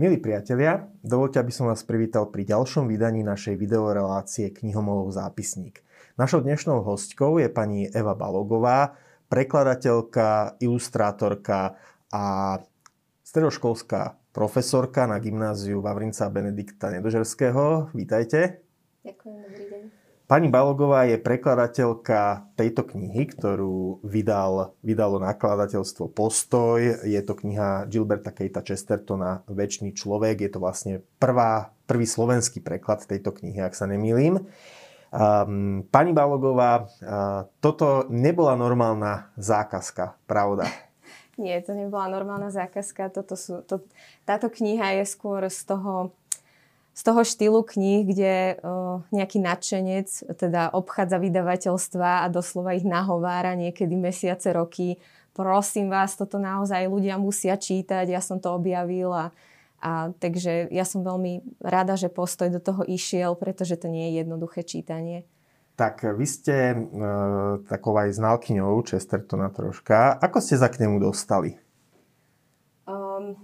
Milí priatelia, dovolte, aby som vás privítal pri ďalšom vydaní našej videorelácie Knihomolov zápisník. Našou dnešnou hostkou je pani Eva Balogová, prekladateľka, ilustrátorka a stredoškolská profesorka na gymnáziu Vavrinca Benedikta Nedožerského. Vítajte. Ďakujem, dobrý deň. Pani Balogová je prekladateľka tejto knihy, ktorú vydal, vydalo nakladateľstvo Postoj. Je to kniha Gilberta Kejta Chestertona Večný človek. Je to vlastne prvá, prvý slovenský preklad tejto knihy, ak sa nemýlim. Um, pani Balogová, uh, toto nebola normálna zákazka, pravda? Nie, to nebola normálna zákazka. Toto sú, to, táto kniha je skôr z toho z toho štýlu kníh, kde uh, nejaký nadšenec teda obchádza vydavateľstva a doslova ich nahovára niekedy mesiace, roky. Prosím vás, toto naozaj ľudia musia čítať, ja som to objavil a, a takže ja som veľmi rada, že postoj do toho išiel, pretože to nie je jednoduché čítanie. Tak vy ste e, takou aj znalkyňou Chestertona troška. Ako ste sa k nemu dostali? Um,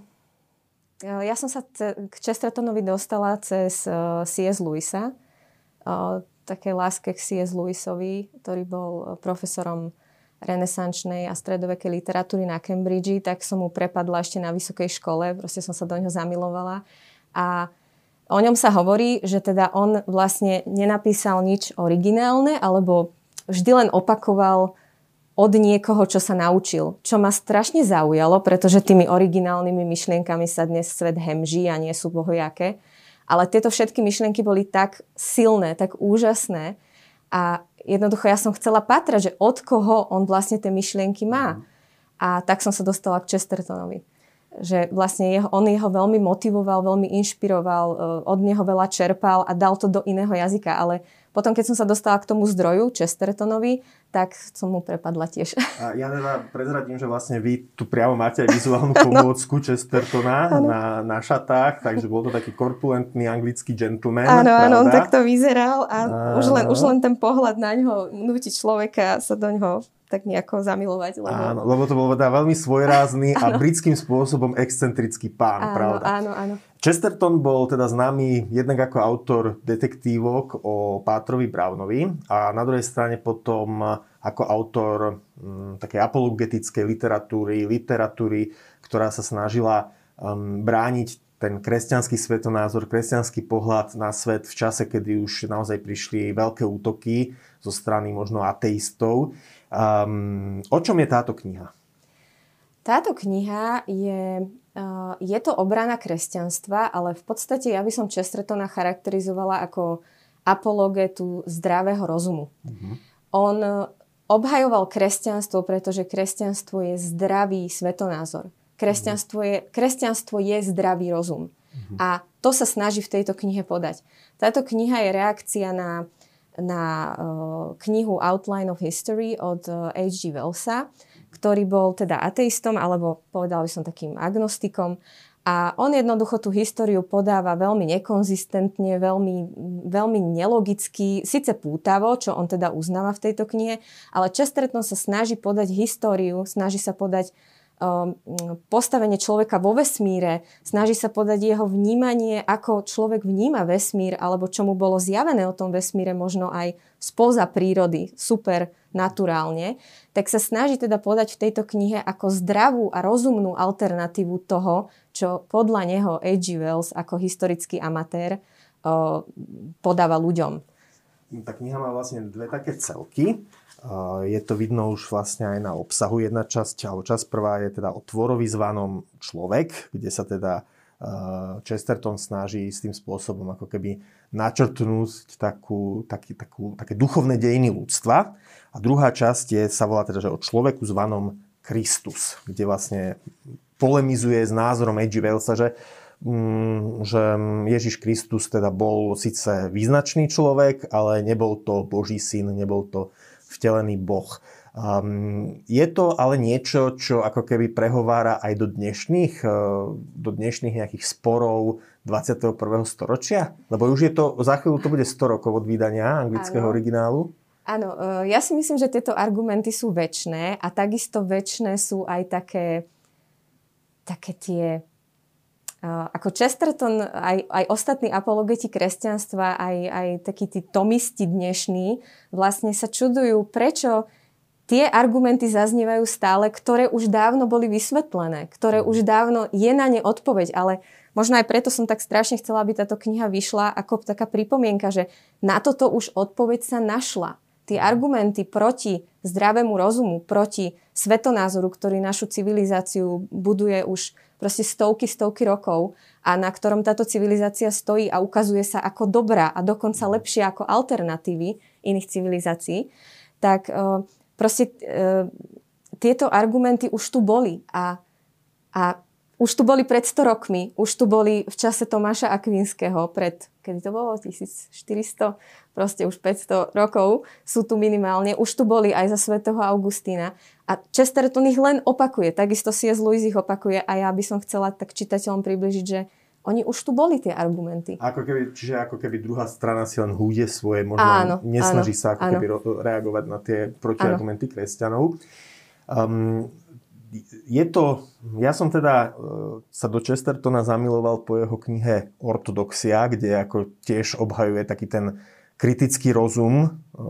ja som sa k Chestertonovi dostala cez uh, C.S. Lewisa, uh, také láske k C.S. Lewisovi, ktorý bol profesorom renesančnej a stredovekej literatúry na Cambridge, tak som mu prepadla ešte na vysokej škole, proste som sa do neho zamilovala. A o ňom sa hovorí, že teda on vlastne nenapísal nič originálne, alebo vždy len opakoval od niekoho, čo sa naučil. Čo ma strašne zaujalo, pretože tými originálnymi myšlienkami sa dnes svet hemží a nie sú bohojaké. Ale tieto všetky myšlienky boli tak silné, tak úžasné a jednoducho ja som chcela patrať, že od koho on vlastne tie myšlienky má. A tak som sa dostala k Chestertonovi. Že vlastne jeho, on jeho veľmi motivoval, veľmi inšpiroval, e, od neho veľa čerpal a dal to do iného jazyka. Ale potom, keď som sa dostala k tomu zdroju, Chestertonovi, tak som mu prepadla tiež. A ja teda prezradím, že vlastne vy tu priamo máte aj vizuálnu pomôcku Chestertona na, na šatách, takže bol to taký korpulentný anglický gentleman. Áno, áno, on takto vyzeral a už len, už len ten pohľad na ňo nutí človeka sa do ňoho tak nejako zamilovať. Lebo... Áno, lebo to bol teda veľmi svojrázny a britským spôsobom excentrický pán, áno, pravda? Áno, áno. Chesterton bol teda známy jednak ako autor detektívok o Pátrovi Brownovi a na druhej strane potom ako autor m, mm, takej apologetickej literatúry, literatúry, ktorá sa snažila um, brániť ten kresťanský svetonázor, kresťanský pohľad na svet v čase, kedy už naozaj prišli veľké útoky zo strany možno ateistov. Um, o čom je táto kniha? Táto kniha je, uh, je to obrana kresťanstva, ale v podstate ja by som Chestertona charakterizovala ako apologetu zdravého rozumu. Uh-huh. On obhajoval kresťanstvo, pretože kresťanstvo je zdravý svetonázor. Kresťanstvo je, kresťanstvo je zdravý rozum. Uh-huh. A to sa snaží v tejto knihe podať. Táto kniha je reakcia na na uh, knihu Outline of History od uh, eh, H.G. Wellsa, ktorý bol teda ateistom, alebo povedal by som takým agnostikom. A on jednoducho tú históriu podáva veľmi nekonzistentne, veľmi, veľmi nelogicky, síce pútavo, čo on teda uznáva v tejto knihe, ale Chesterton sa snaží podať históriu, snaží sa podať Um, postavenie človeka vo vesmíre, snaží sa podať jeho vnímanie, ako človek vníma vesmír, alebo čo mu bolo zjavené o tom vesmíre možno aj spoza prírody, super naturálne, tak sa snaží teda podať v tejto knihe ako zdravú a rozumnú alternatívu toho, čo podľa neho H.G. Wells ako historický amatér uh, podáva ľuďom. Tá kniha má vlastne dve také celky. Je to vidno už vlastne aj na obsahu. Jedna časť, alebo časť prvá je teda o tvorovi zvanom človek, kde sa teda Chesterton snaží s tým spôsobom ako keby načrtnúť takú, taký, takú, také duchovné dejiny ľudstva. A druhá časť je, sa volá teda, že o človeku zvanom Kristus, kde vlastne polemizuje s názorom H.G. Wellsa, že, mm, že Ježiš Kristus teda bol síce význačný človek, ale nebol to Boží syn, nebol to vtelený Boh. Um, je to ale niečo, čo ako keby prehovára aj do dnešných, uh, do dnešných nejakých sporov 21. storočia? Lebo už je to, za chvíľu to bude 100 rokov od vydania anglického ano. originálu. Áno, uh, ja si myslím, že tieto argumenty sú väčšné a takisto väčšné sú aj také, také tie ako Chesterton, aj, aj ostatní apologeti kresťanstva, aj, aj takí tí tomisti dnešní, vlastne sa čudujú, prečo tie argumenty zaznievajú stále, ktoré už dávno boli vysvetlené, ktoré už dávno je na ne odpoveď, ale možno aj preto som tak strašne chcela, aby táto kniha vyšla ako taká pripomienka, že na toto už odpoveď sa našla. Tie argumenty proti zdravému rozumu, proti svetonázoru, ktorý našu civilizáciu buduje už proste stovky, stovky rokov a na ktorom táto civilizácia stojí a ukazuje sa ako dobrá a dokonca lepšie ako alternatívy iných civilizácií, tak uh, proste uh, tieto argumenty už tu boli a, a už tu boli pred 100 rokmi, už tu boli v čase Tomáša Akvinského pred, kedy to bolo, 1400, proste už 500 rokov sú tu minimálne, už tu boli aj za svätého Augustína. A Chesterton ich len opakuje, takisto si je z Louis ich opakuje a ja by som chcela tak čitateľom približiť, že oni už tu boli tie argumenty. Ako keby, čiže ako keby druhá strana si len húde svoje, možno áno, nesnaží áno, sa ako áno. keby reagovať na tie protiargumenty áno. kresťanov. Um, je to, ja som teda e, sa do Chestertona zamiloval po jeho knihe Ortodoxia, kde ako tiež obhajuje taký ten kritický rozum, e,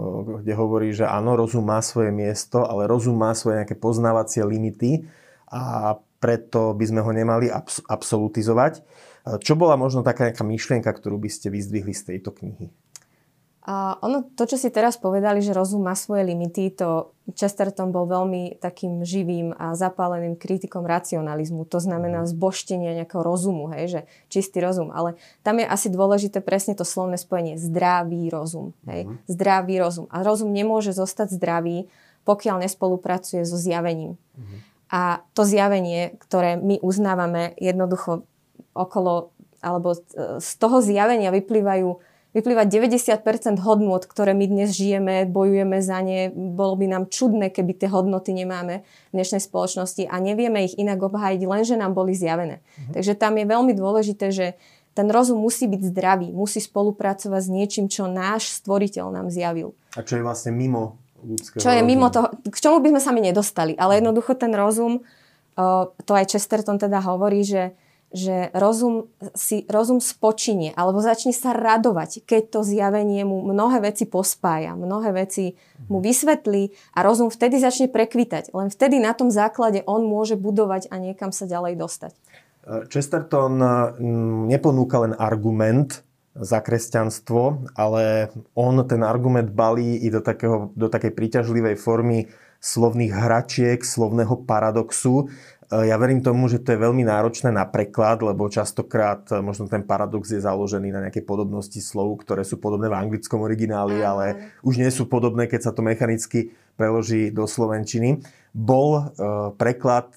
kde hovorí, že áno, rozum má svoje miesto, ale rozum má svoje nejaké poznávacie limity a preto by sme ho nemali abs- absolutizovať. E, čo bola možno taká nejaká myšlienka, ktorú by ste vyzdvihli z tejto knihy? A ono, to, čo si teraz povedali, že rozum má svoje limity, to Chesterton bol veľmi takým živým a zapáleným kritikom racionalizmu. To znamená mhm. zboštenia nejakého rozumu, hej, že čistý rozum. Ale tam je asi dôležité presne to slovné spojenie zdravý rozum. Hej, mm. Zdravý rozum. A rozum nemôže zostať zdravý, pokiaľ nespolupracuje so zjavením. Mm. A to zjavenie, ktoré my uznávame jednoducho okolo, alebo z toho zjavenia vyplývajú vyplýva 90% hodnot, ktoré my dnes žijeme, bojujeme za ne. Bolo by nám čudné, keby tie hodnoty nemáme v dnešnej spoločnosti a nevieme ich inak obhájiť, lenže nám boli zjavené. Mhm. Takže tam je veľmi dôležité, že ten rozum musí byť zdravý, musí spolupracovať s niečím, čo náš stvoriteľ nám zjavil. A čo je vlastne mimo ľudského Čo je rozumu. mimo toho, k čomu by sme sami nedostali. Ale jednoducho ten rozum, to aj Chesterton teda hovorí, že že rozum, si, rozum spočinie alebo začne sa radovať, keď to zjavenie mu mnohé veci pospája, mnohé veci mu vysvetlí a rozum vtedy začne prekvitať. Len vtedy na tom základe on môže budovať a niekam sa ďalej dostať. Chesterton mm, neponúka len argument za kresťanstvo, ale on ten argument balí i do, takého, do takej príťažlivej formy slovných hračiek, slovného paradoxu, E, ja verím tomu, že to je veľmi náročné na preklad, lebo častokrát e, možno ten paradox je založený na nejakej podobnosti slov, ktoré sú podobné v anglickom origináli, ale už nie sú podobné, keď sa to mechanicky preloží do slovenčiny. Bol uh, preklad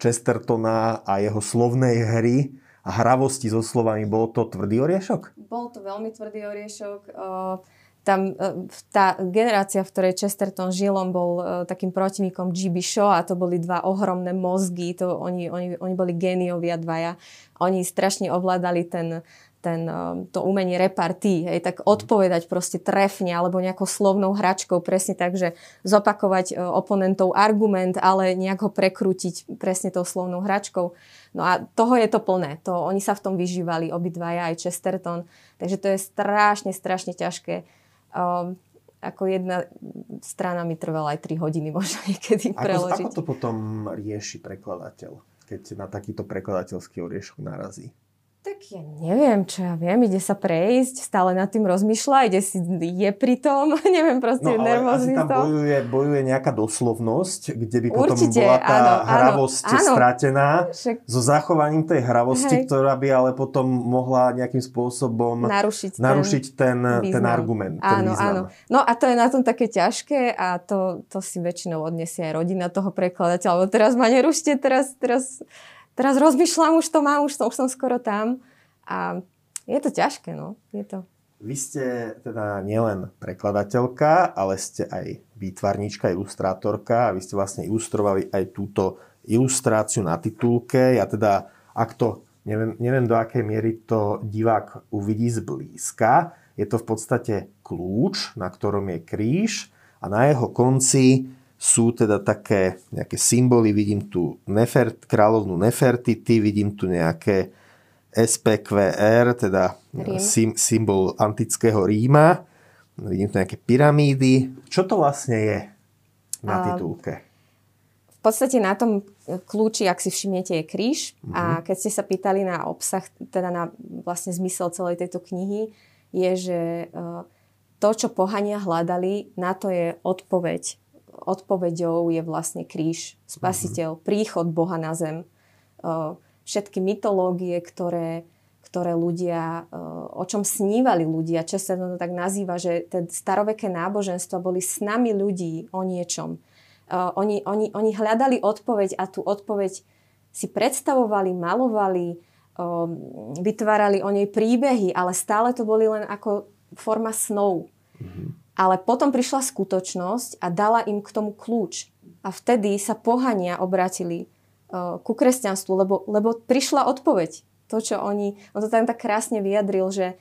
Chestertona a jeho slovnej hry a hravosti so slovami, bol to tvrdý oriešok? Bol to veľmi tvrdý oriešok. Uh tam e, tá generácia, v ktorej Chesterton žil, on bol uh, takým protivníkom G.B. Shaw a to boli dva ohromné mozgy, to oni, oni, oni boli géniovia dvaja. Oni strašne ovládali ten, ten, uh, to umenie repartí, hej, tak odpovedať proste trefne alebo nejakou slovnou hračkou, presne tak, že zopakovať oponentov argument, ale nejak ho prekrútiť presne tou slovnou hračkou. No a toho je to plné. To, oni sa v tom vyžívali, obidvaja, aj Chesterton. Takže to je strašne, strašne ťažké Um, ako jedna strana mi trvala aj 3 hodiny možno niekedy preložiť. Ako, ako to potom rieši prekladateľ, keď na takýto prekladateľský oriešok narazí? Tak ja neviem, čo ja viem, ide sa prejsť, stále nad tým rozmýšľa, ide si, je pri tom, neviem, proste no, nervózny tam bojuje, bojuje nejaká doslovnosť, kde by potom Určite, bola tá áno, hravosť áno, stratená Však... so zachovaním tej hravosti, Hej. ktorá by ale potom mohla nejakým spôsobom narušiť, narušiť ten, ten, ten argument. Áno, ten áno. No a to je na tom také ťažké a to, to si väčšinou odniesie aj rodina toho prekladateľa, lebo teraz ma nerušte, teraz, teraz teraz rozmýšľam, už to mám, už už som skoro tam. A je to ťažké, no. Je to. Vy ste teda nielen prekladateľka, ale ste aj výtvarníčka, ilustrátorka a vy ste vlastne ilustrovali aj túto ilustráciu na titulke. Ja teda, ak to, neviem, neviem do akej miery to divák uvidí zblízka, je to v podstate kľúč, na ktorom je kríž a na jeho konci sú teda také nejaké symboly, vidím tu Nefert, kráľovnú Nefertity, vidím tu nejaké SPQR, teda sym, symbol antického Ríma, vidím tu nejaké pyramídy. Čo to vlastne je na titulke? V podstate na tom kľúči, ak si všimnete, je kríž. Uh-huh. A mhm. keď ste sa pýtali na obsah, teda na vlastne zmysel celej tejto knihy, je, že e, to, čo pohania hľadali, na to je odpoveď. Odpoveďou je vlastne kríž, spasiteľ, uh-huh. príchod Boha na zem. E, všetky mytológie, ktoré, ktoré ľudia, e, o čom snívali ľudia, často to tak nazýva, že tie staroveké náboženstva boli s nami ľudí o niečom Uh, oni, oni, oni hľadali odpoveď a tú odpoveď si predstavovali, malovali, vytvárali o nej príbehy, ale stále to boli len ako forma snov. Mm-hmm. Ale potom prišla skutočnosť a dala im k tomu kľúč. A vtedy sa pohania obratili uh, ku kresťanstvu, lebo, lebo prišla odpoveď. To, čo oni, on to tam tak krásne vyjadril, že,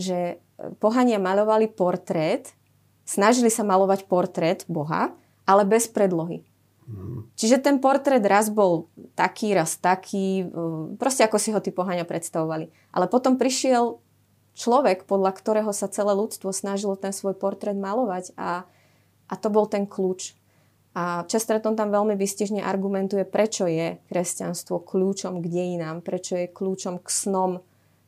že pohania malovali portrét, snažili sa malovať portrét Boha, ale bez predlohy. Mm. Čiže ten portrét raz bol taký, raz taký, e, proste ako si ho tí pohania predstavovali. Ale potom prišiel človek, podľa ktorého sa celé ľudstvo snažilo ten svoj portrét malovať a, a to bol ten kľúč. A Chesterton tam veľmi vystižne argumentuje, prečo je kresťanstvo kľúčom k dejinám, prečo je kľúčom k snom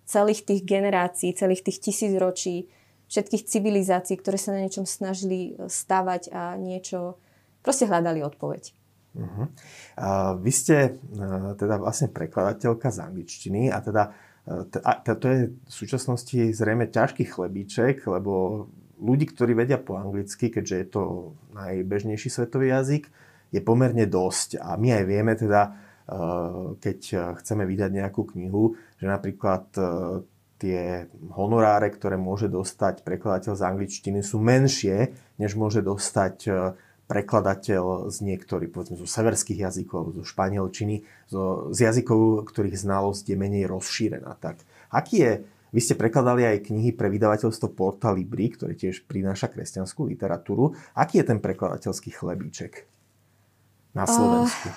celých tých generácií, celých tých tisícročí, všetkých civilizácií, ktoré sa na niečom snažili stavať a niečo, proste hľadali odpoveď. Uh-huh. Uh, vy ste uh, teda vlastne prekladateľka z angličtiny a teda uh, to je v súčasnosti zrejme ťažký chlebíček, lebo ľudí, ktorí vedia po anglicky, keďže je to najbežnejší svetový jazyk, je pomerne dosť. A my aj vieme teda, uh, keď chceme vydať nejakú knihu, že napríklad uh, tie honoráre, ktoré môže dostať prekladateľ z angličtiny sú menšie, než môže dostať prekladateľ z niektorých, povedzme, zo severských jazykov, zo španielčiny, zo, z jazykov, ktorých znalosť je menej rozšírená. Tak, aký je, vy ste prekladali aj knihy pre vydavateľstvo Porta Libri, ktoré tiež prináša kresťanskú literatúru. Aký je ten prekladateľský chlebíček na Slovensku? Uh,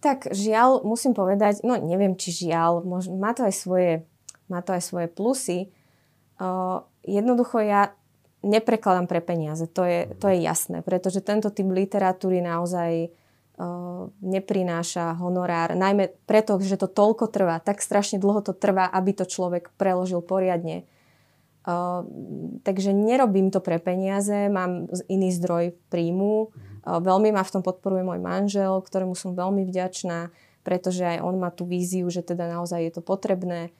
tak žiaľ, musím povedať, no neviem, či žiaľ, možno, má to aj svoje, má to aj svoje plusy. Uh, jednoducho ja neprekladám pre peniaze, to je, to je jasné, pretože tento typ literatúry naozaj uh, neprináša honorár, najmä preto, že to toľko trvá, tak strašne dlho to trvá, aby to človek preložil poriadne. Uh, takže nerobím to pre peniaze, mám iný zdroj príjmu, uh, veľmi ma v tom podporuje môj manžel, ktorému som veľmi vďačná, pretože aj on má tú víziu, že teda naozaj je to potrebné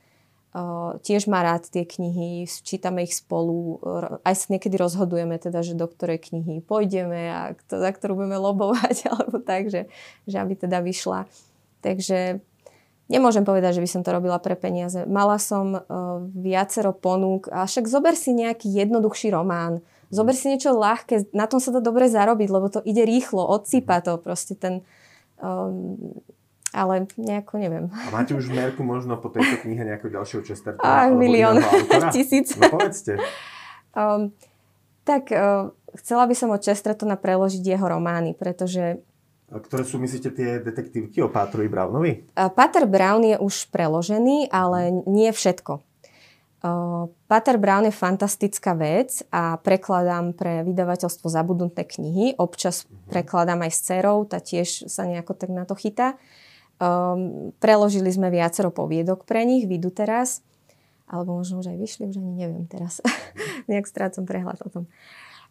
tiež má rád tie knihy, čítame ich spolu, aj sa niekedy rozhodujeme teda, že do ktorej knihy pôjdeme a kto, za ktorú budeme lobovať, alebo tak, že, že aby teda vyšla. Takže nemôžem povedať, že by som to robila pre peniaze. Mala som uh, viacero ponúk, a však zober si nejaký jednoduchší román, zober si niečo ľahké, na tom sa to dobre zarobiť, lebo to ide rýchlo, odsýpa to proste ten... Um, ale nejako neviem. A máte už merku možno po tejto knihe nejakého ďalšieho Chestertona? Ach, milión, tisíc. No povedzte. Um, tak uh, chcela by som od Chestertona preložiť jeho romány, pretože... Ktoré sú, myslíte, tie detektívky o Pátrovi Brownovi? Uh, Pater Brown je už preložený, ale nie všetko. Uh, Pater Brown je fantastická vec a prekladám pre vydavateľstvo Zabudnuté knihy. Občas uh-huh. prekladám aj s cerou, tá tiež sa nejako tak na to chytá. Um, preložili sme viacero poviedok pre nich, vidú teraz, alebo možno už aj vyšli, už ani neviem teraz. Nejak strácam prehľad o tom.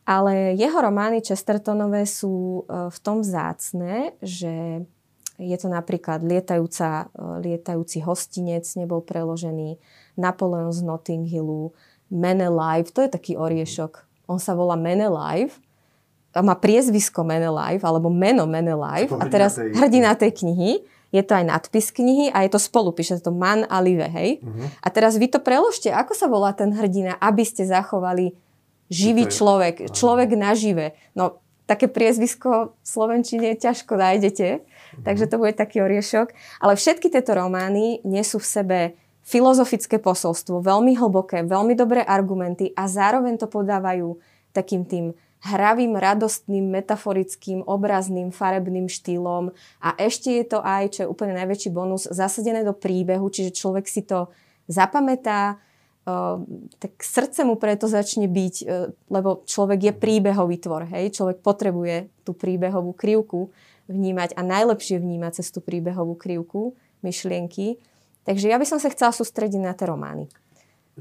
Ale jeho romány Chestertonové sú uh, v tom vzácne, že je to napríklad lietajúca, uh, lietajúci hostinec, nebol preložený, Napoleon z Notting Hillu, Menelive, to je taký oriešok. On sa volá Menelive, má priezvisko Menelive, alebo meno Menelive, a teraz hrdina tej knihy je to aj nadpis knihy a je to spolu, píše to Man a Live, hej? Uh-huh. A teraz vy to preložte, ako sa volá ten hrdina, aby ste zachovali živý je, človek, uh-huh. človek nažive. No, také priezvisko v Slovenčine ťažko nájdete, uh-huh. takže to bude taký oriešok. Ale všetky tieto romány nesú v sebe filozofické posolstvo, veľmi hlboké, veľmi dobré argumenty a zároveň to podávajú takým tým hravým, radostným, metaforickým, obrazným, farebným štýlom a ešte je to aj, čo je úplne najväčší bonus, zasadené do príbehu, čiže človek si to zapamätá, tak srdce mu preto začne byť, lebo človek je príbehový tvor, hej? človek potrebuje tú príbehovú krivku vnímať a najlepšie vnímať cez tú príbehovú krivku myšlienky. Takže ja by som sa chcela sústrediť na tie romány.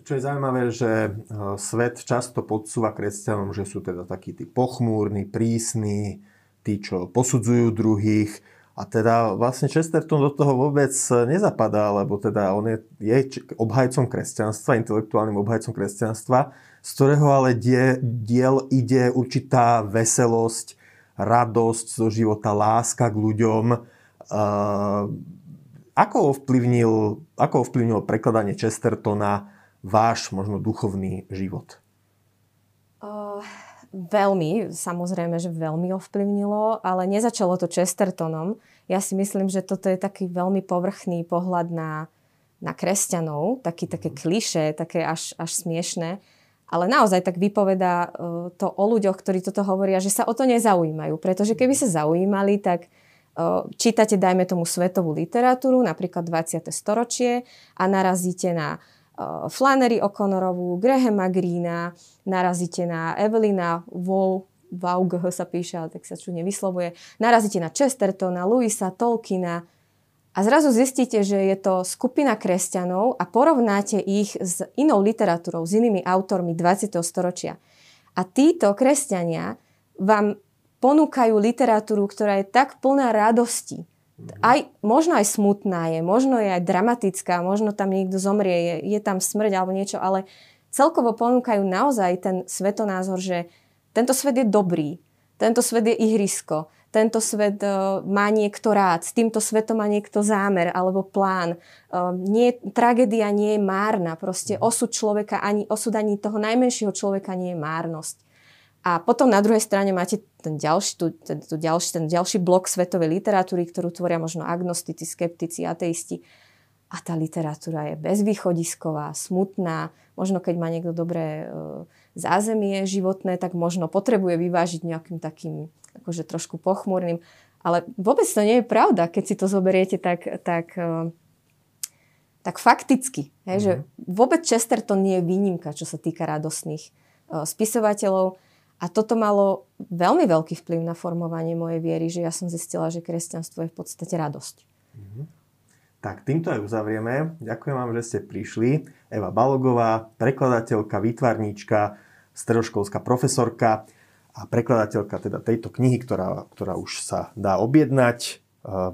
Čo je zaujímavé, že svet často podsúva kresťanom, že sú teda takí tí pochmúrni, prísni, tí, čo posudzujú druhých, a teda vlastne Chesterton do toho vôbec nezapadá, lebo teda on je, je obhajcom kresťanstva, intelektuálnym obhajcom kresťanstva, z ktorého ale die, diel ide určitá veselosť, radosť zo života, láska k ľuďom. Uh, ako, ovplyvnil, ako ovplyvnilo prekladanie Chestertona váš možno duchovný život? Uh Veľmi, samozrejme, že veľmi ovplyvnilo, ale nezačalo to Chestertonom. Ja si myslím, že toto je taký veľmi povrchný pohľad na, na kresťanov, taký, také kliše, také až, až smiešné. Ale naozaj tak vypoveda uh, to o ľuďoch, ktorí toto hovoria, že sa o to nezaujímajú. Pretože keby sa zaujímali, tak uh, čítate, dajme tomu, svetovú literatúru, napríklad 20. storočie a narazíte na uh, Flannery O'Connorovú, Grahama Greena, narazíte na Evelina Wall, Vaugh sa píše, ale tak sa čudne vyslovuje, narazíte na Chestertona, Louisa, Tolkiena a zrazu zistíte, že je to skupina kresťanov a porovnáte ich s inou literatúrou, s inými autormi 20. storočia. A títo kresťania vám ponúkajú literatúru, ktorá je tak plná radosti, aj, možno aj smutná je, možno je aj dramatická, možno tam niekto zomrie, je, je tam smrť alebo niečo, ale celkovo ponúkajú naozaj ten svetonázor, že tento svet je dobrý, tento svet je ihrisko, tento svet uh, má niekto rád, s týmto svetom má niekto zámer alebo plán. Uh, nie, tragédia nie je márna, proste osud človeka, ani, osud ani toho najmenšieho človeka nie je márnosť. A potom na druhej strane máte ten ďalší, tu, ten, tu ďalší, ten ďalší blok svetovej literatúry, ktorú tvoria možno agnostici, skeptici, ateisti. A tá literatúra je bezvýchodisková, smutná. Možno keď má niekto dobré e, zázemie životné, tak možno potrebuje vyvážiť nejakým takým akože trošku pochmúrnym. Ale vôbec to nie je pravda, keď si to zoberiete tak, tak, e, tak fakticky. Hej, mm-hmm. že mhm. vôbec Chesterton nie je výnimka, čo sa týka radostných e, spisovateľov a toto malo veľmi veľký vplyv na formovanie mojej viery, že ja som zistila, že kresťanstvo je v podstate radosť. Mm-hmm. Tak týmto aj uzavrieme. Ďakujem vám, že ste prišli. Eva Balogová, prekladateľka, výtvarníčka, stredoškolská profesorka a prekladateľka teda tejto knihy, ktorá, ktorá už sa dá objednať.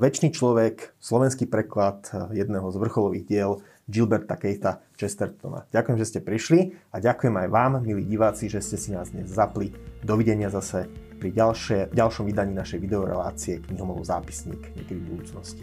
Večný človek, slovenský preklad jedného z vrcholových diel Gilberta Keita Chestertona. Ďakujem, že ste prišli a ďakujem aj vám, milí diváci, že ste si nás dnes zapli. Dovidenia zase pri ďalšie, ďalšom vydaní našej videorelácie knihomolov zápisník niekedy v budúcnosti.